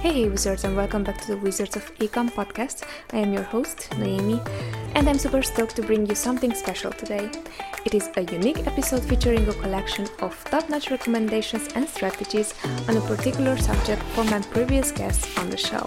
Hey, Wizards, and welcome back to the Wizards of Ecom podcast. I am your host, Naomi, and I'm super stoked to bring you something special today. It is a unique episode featuring a collection of top notch recommendations and strategies on a particular subject from my previous guests on the show.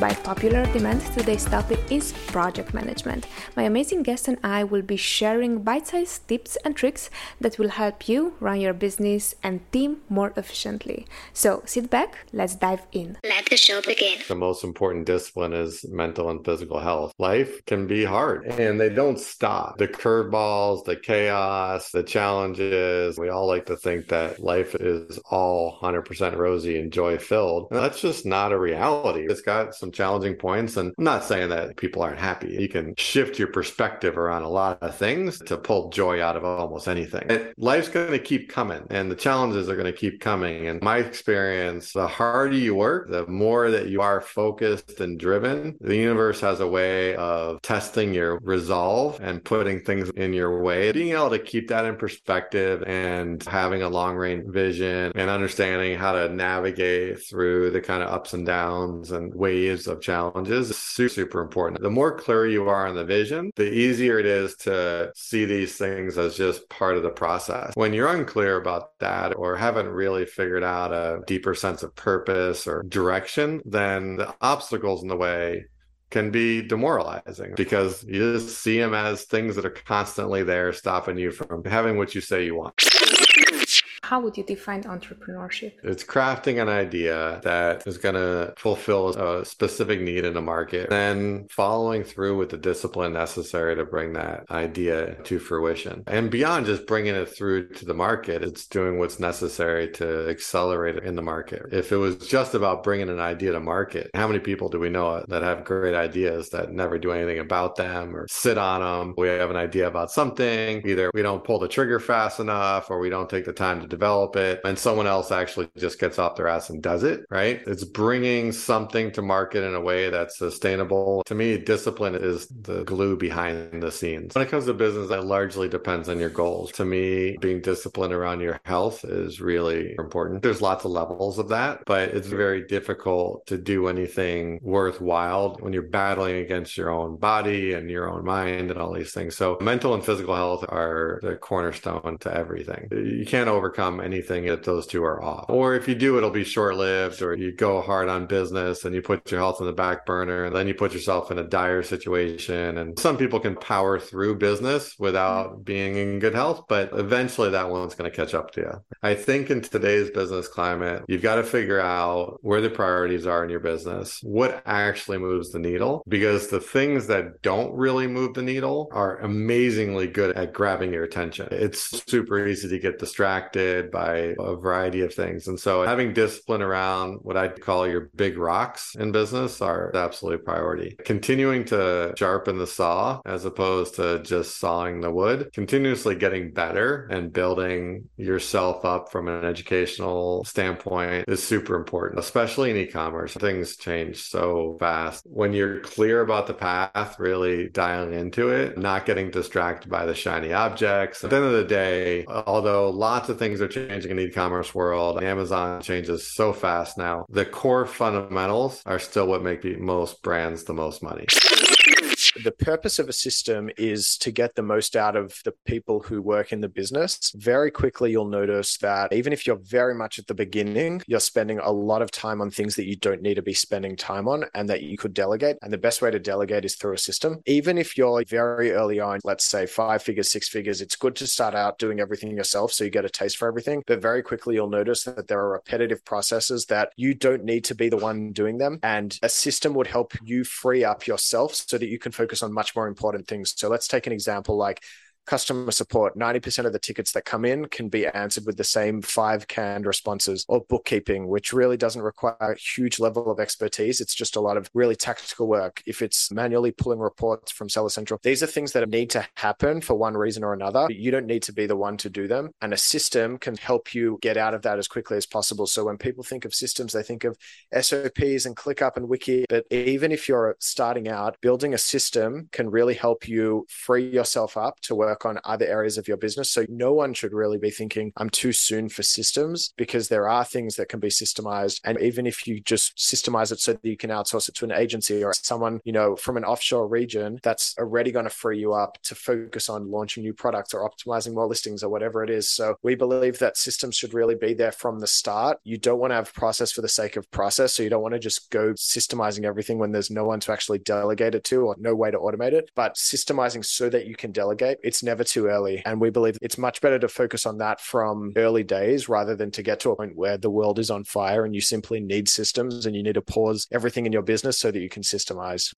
By popular demand, today's topic is project management. My amazing guest and I will be sharing bite sized tips and tricks that will help you run your business and team more efficiently. So sit back, let's dive in. Let the show begin. The most important discipline is mental and physical health. Life can be hard and they don't stop. The curveballs, the chaos, the challenges, we all like to think that life is all 100% rosy and joy filled. That's just not a reality. It's got some challenging points. And I'm not saying that people aren't happy. You can shift your perspective around a lot of things to pull joy out of almost anything. It, life's going to keep coming and the challenges are going to keep coming. And my experience, the harder you work, the more that you are focused and driven, the universe has a way of testing your resolve and putting things in your way. Being able to keep that in perspective and having a long range vision and understanding how to navigate through the kind of ups and downs and of challenges is super, super important. The more clear you are on the vision, the easier it is to see these things as just part of the process. When you're unclear about that or haven't really figured out a deeper sense of purpose or direction, then the obstacles in the way can be demoralizing because you just see them as things that are constantly there stopping you from having what you say you want. How would you define entrepreneurship? It's crafting an idea that is going to fulfill a specific need in the market, then following through with the discipline necessary to bring that idea to fruition. And beyond just bringing it through to the market, it's doing what's necessary to accelerate it in the market. If it was just about bringing an idea to market, how many people do we know that have great ideas that never do anything about them or sit on them? We have an idea about something, either we don't pull the trigger fast enough or we don't take the time to develop it and someone else actually just gets off their ass and does it, right? It's bringing something to market in a way that's sustainable. To me, discipline is the glue behind the scenes. When it comes to business, that largely depends on your goals. To me, being disciplined around your health is really important. There's lots of levels of that, but it's very difficult to do anything worthwhile when you're battling against your own body and your own mind and all these things. So mental and physical health are the cornerstone to everything. You can't overcome anything if those two are off. Or if you do, it'll be short lived, or you go hard on business and you put your health in the back burner, and then you put yourself in a dire situation. And some people can power through business without mm-hmm. being in good health, but eventually that one's going to catch up to you. I think in today's business climate, you've got to figure out where the priorities are in your business, what actually moves the needle, because the things that don't really move the needle are amazingly good at grabbing your attention. It's super easy to get distracted by a variety of things. And so having discipline around what I call your big rocks in business are absolute priority. Continuing to sharpen the saw as opposed to just sawing the wood, continuously getting better and building yourself up from an educational standpoint is super important, especially in e-commerce. Things change so fast. When you're clear about the path, really dialing into it, not getting distracted by the shiny objects. At the end of the day, although lots of things are changing in the e-commerce world. Amazon changes so fast now. The core fundamentals are still what make most brands the most money the purpose of a system is to get the most out of the people who work in the business. Very quickly, you'll notice that even if you're very much at the beginning, you're spending a lot of time on things that you don't need to be spending time on and that you could delegate. And the best way to delegate is through a system. Even if you're very early on, let's say five figures, six figures, it's good to start out doing everything yourself so you get a taste for everything. But very quickly, you'll notice that there are repetitive processes that you don't need to be the one doing them. And a system would help you free up yourself so that you can focus on much more important things. So let's take an example like customer support 90% of the tickets that come in can be answered with the same five canned responses or bookkeeping which really doesn't require a huge level of expertise. It's just a lot of really tactical work. If it's manually pulling reports from seller central these are things that need to happen for one reason or another. You don't need to be the one to do them. And a system can help you get out of that as quickly as possible. So when people think of systems they think of sops and ClickUp and wiki. But even if you're starting out building a system can really help you free yourself up to work work on other areas of your business. So no one should really be thinking, I'm too soon for systems because there are things that can be systemized. And even if you just systemize it so that you can outsource it to an agency or someone, you know, from an offshore region, that's already going to free you up to focus on launching new products or optimizing more listings or whatever it is. So we believe that systems should really be there from the start. You don't want to have process for the sake of process. So you don't want to just go systemizing everything when there's no one to actually delegate it to or no way to automate it, but systemizing so that you can delegate. It's never too early. And we believe it's much better to focus on that from early days rather than to get to a point where the world is on fire and you simply need systems and you need to pause everything in your business so that you can systemize.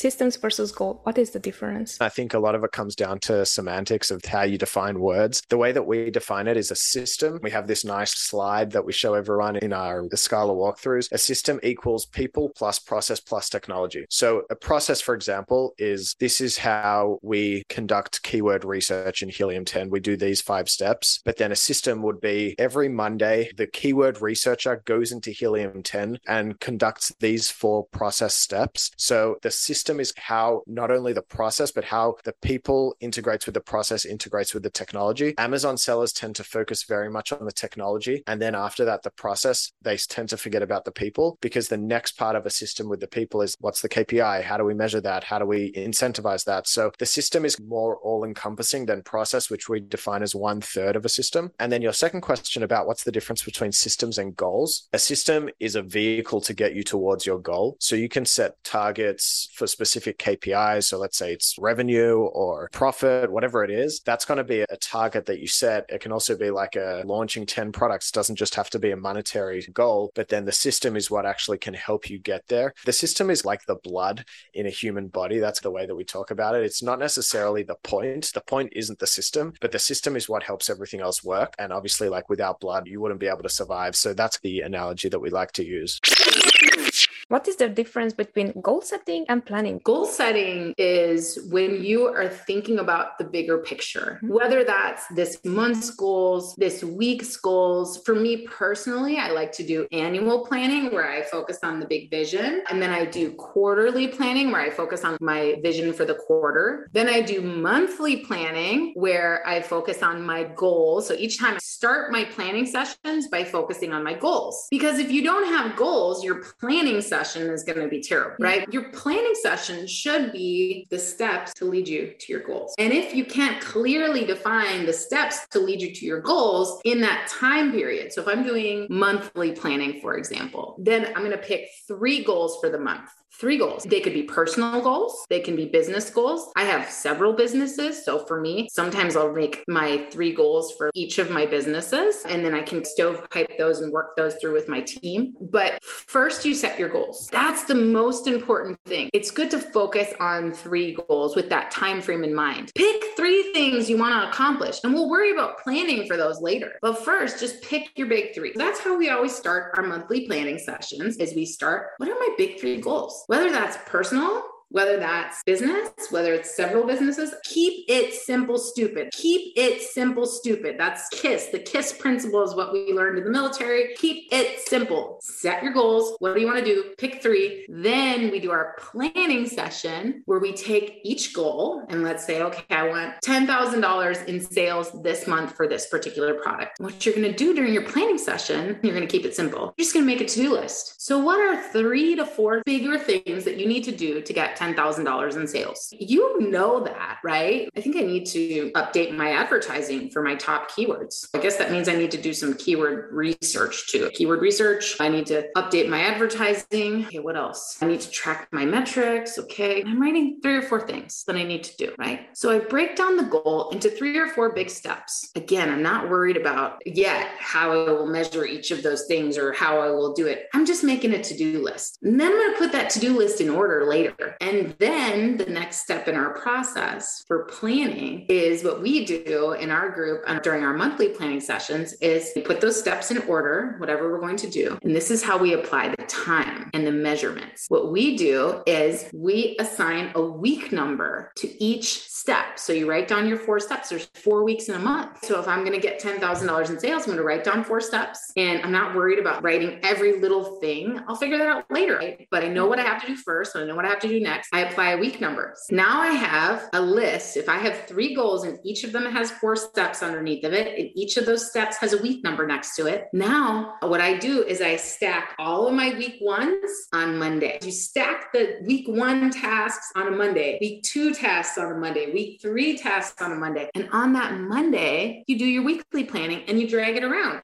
Systems versus goal. What is the difference? I think a lot of it comes down to semantics of how you define words. The way that we define it is a system. We have this nice slide that we show everyone in our Scala walkthroughs. A system equals people plus process plus technology. So a process, for example, is this is how we conduct keyword research in Helium 10. We do these five steps, but then a system would be every Monday, the keyword researcher goes into Helium 10 and conducts these four process steps. So the system system is how not only the process, but how the people integrates with the process, integrates with the technology. Amazon sellers tend to focus very much on the technology. And then after that, the process, they tend to forget about the people because the next part of a system with the people is what's the KPI? How do we measure that? How do we incentivize that? So the system is more all encompassing than process, which we define as one third of a system. And then your second question about what's the difference between systems and goals? A system is a vehicle to get you towards your goal. So you can set targets for specific KPIs. So let's say it's revenue or profit, whatever it is, that's going to be a target that you set. It can also be like a launching 10 products, doesn't just have to be a monetary goal, but then the system is what actually can help you get there. The system is like the blood in a human body. That's the way that we talk about it. It's not necessarily the point. The point isn't the system, but the system is what helps everything else work. And obviously, like without blood, you wouldn't be able to survive. So that's the analogy that we like to use. What is the difference between goal setting and planning? Goal setting is when you are thinking about the bigger picture, mm-hmm. whether that's this month's goals, this week's goals. For me personally, I like to do annual planning where I focus on the big vision. And then I do quarterly planning where I focus on my vision for the quarter. Then I do monthly planning where I focus on my goals. So each time I start my planning sessions by focusing on my goals. Because if you don't have goals, you're planning session session is going to be terrible, right? Your planning session should be the steps to lead you to your goals. And if you can't clearly define the steps to lead you to your goals in that time period, so if I'm doing monthly planning, for example, then I'm going to pick three goals for the month three goals. They could be personal goals, they can be business goals. I have several businesses. So for me, sometimes I'll make my three goals for each of my businesses and then I can stovepipe those and work those through with my team. But first, you set your goals. That's the most important thing. It's good to focus on three goals with that time frame in mind. Pick three things you want to accomplish and we'll worry about planning for those later. But first, just pick your big three. That's how we always start our monthly planning sessions is we start, what are my big three goals? whether that's personal whether that's business, whether it's several businesses, keep it simple, stupid. Keep it simple, stupid. That's KISS. The KISS principle is what we learned in the military. Keep it simple. Set your goals. What do you want to do? Pick three. Then we do our planning session where we take each goal and let's say, okay, I want $10,000 in sales this month for this particular product. What you're going to do during your planning session, you're going to keep it simple. You're just going to make a to do list. So, what are three to four bigger things that you need to do to get $10,000 in sales. You know that, right? I think I need to update my advertising for my top keywords. I guess that means I need to do some keyword research too. Keyword research, I need to update my advertising. Okay, what else? I need to track my metrics. Okay, I'm writing three or four things that I need to do, right? So I break down the goal into three or four big steps. Again, I'm not worried about yet how I will measure each of those things or how I will do it. I'm just making a to do list. And then I'm going to put that to do list in order later. And then the next step in our process for planning is what we do in our group uh, during our monthly planning sessions is we put those steps in order, whatever we're going to do. And this is how we apply the time and the measurements. What we do is we assign a week number to each step. So you write down your four steps. There's four weeks in a month. So if I'm going to get $10,000 in sales, I'm going to write down four steps and I'm not worried about writing every little thing. I'll figure that out later. Right? But I know what I have to do first. So I know what I have to do next next? I apply week numbers. Now I have a list. If I have three goals and each of them has four steps underneath of it, and each of those steps has a week number next to it. Now, what I do is I stack all of my week ones on Monday. You stack the week one tasks on a Monday, week two tasks on a Monday, week three tasks on a Monday. And on that Monday, you do your weekly planning and you drag it around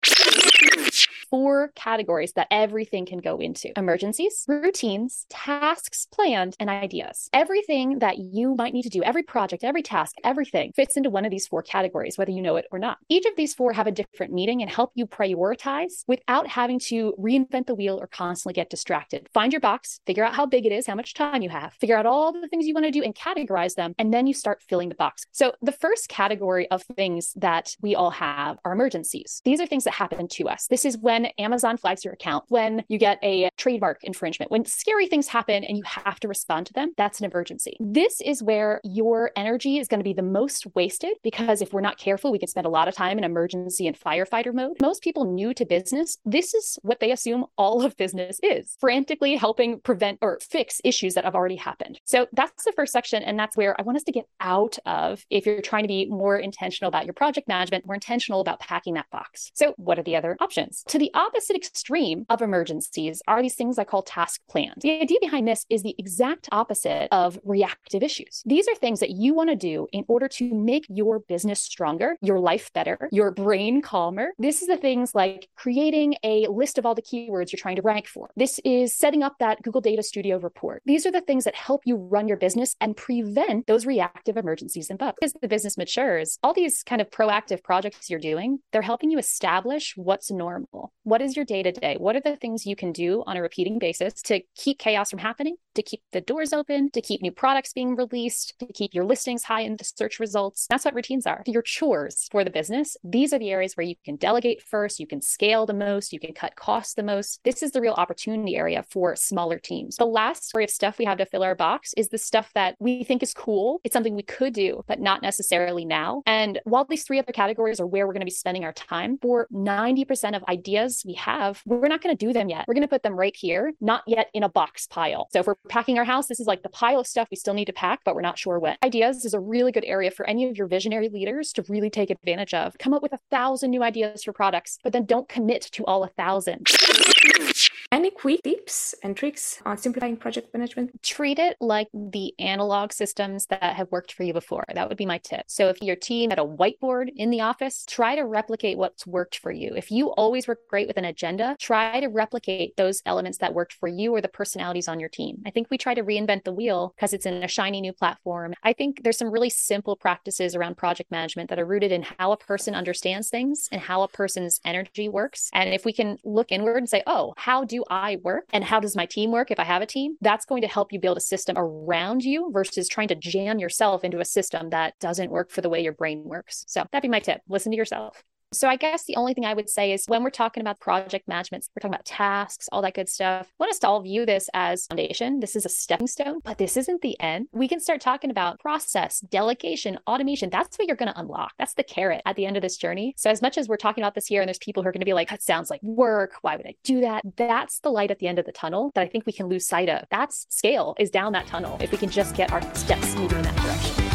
four categories that everything can go into emergencies, routines, tasks planned, and ideas. Everything that you might need to do, every project, every task, everything fits into one of these four categories, whether you know it or not. Each of these four have a different meaning and help you prioritize without having to reinvent the wheel or constantly get distracted. Find your box, figure out how big it is, how much time you have, figure out all the things you want to do and categorize them, and then you start filling the box. So, the first category of things that we all have are emergencies. These are things that happen to us. This is when Amazon flags your account, when you get a trademark infringement, when scary things happen and you have to respond to them, that's an emergency. This is where your energy is going to be the most wasted because if we're not careful, we can spend a lot of time in emergency and firefighter mode. Most people new to business, this is what they assume all of business is frantically helping prevent or fix issues that have already happened. So that's the first section. And that's where I want us to get out of if you're trying to be more intentional about your project management, more intentional about packing that box. So, what are the other options? To the opposite extreme of emergencies are these things I call task plans. The idea behind this is the exact opposite of reactive issues. These are things that you want to do in order to make your business stronger, your life better, your brain calmer. This is the things like creating a list of all the keywords you're trying to rank for. This is setting up that Google Data Studio report. These are the things that help you run your business and prevent those reactive emergencies and bugs. As the business matures, all these kind of proactive projects you're doing, they're helping you establish what's normal. What is your day to day? What are the things you can do on a repeating basis to keep chaos from happening, to keep the doors open, to keep new products being released, to keep your listings high in the search results? That's what routines are. Your chores for the business, these are the areas where you can delegate first, you can scale the most, you can cut costs the most. This is the real opportunity area for smaller teams. The last area of stuff we have to fill our box is the stuff that we think is cool. It's something we could do, but not necessarily now. And while these three other categories are where we're going to be spending our time, for 90% of ideas we have, we're not going to do them yet. We're going to put them right here, not yet in a box pile. So if we're packing our house, this is like the pile of stuff we still need to pack, but we're not sure when. Ideas is a really good area for any of your visionary leaders to really take advantage of. Come up with a thousand new ideas for products, but then don't commit to all a thousand. Any quick tips and tricks on simplifying project management? Treat it like the analog systems that have worked for you before. That would be my tip. So if your team had a whiteboard in the office, try to replicate what's worked for you. If you always work great with an agenda, try to replicate those elements that worked for you or the personalities on your team. I think we try to reinvent the wheel because it's in a shiny new platform. I think there's some really simple practices around project management that are rooted in how a person understands things and how a person's energy works. And if we can look inward and say, oh, how do I work and how does my team work if I have a team? That's going to help you build a system around you versus trying to jam yourself into a system that doesn't work for the way your brain works. So that'd be my tip. Listen to yourself. So I guess the only thing I would say is when we're talking about project management, we're talking about tasks, all that good stuff. I want us to all view this as foundation. This is a stepping stone, but this isn't the end. We can start talking about process, delegation, automation. That's what you're going to unlock. That's the carrot at the end of this journey. So as much as we're talking about this here, and there's people who are going to be like, that sounds like work. Why would I do that? That's the light at the end of the tunnel that I think we can lose sight of. That's scale is down that tunnel if we can just get our steps moving in that direction.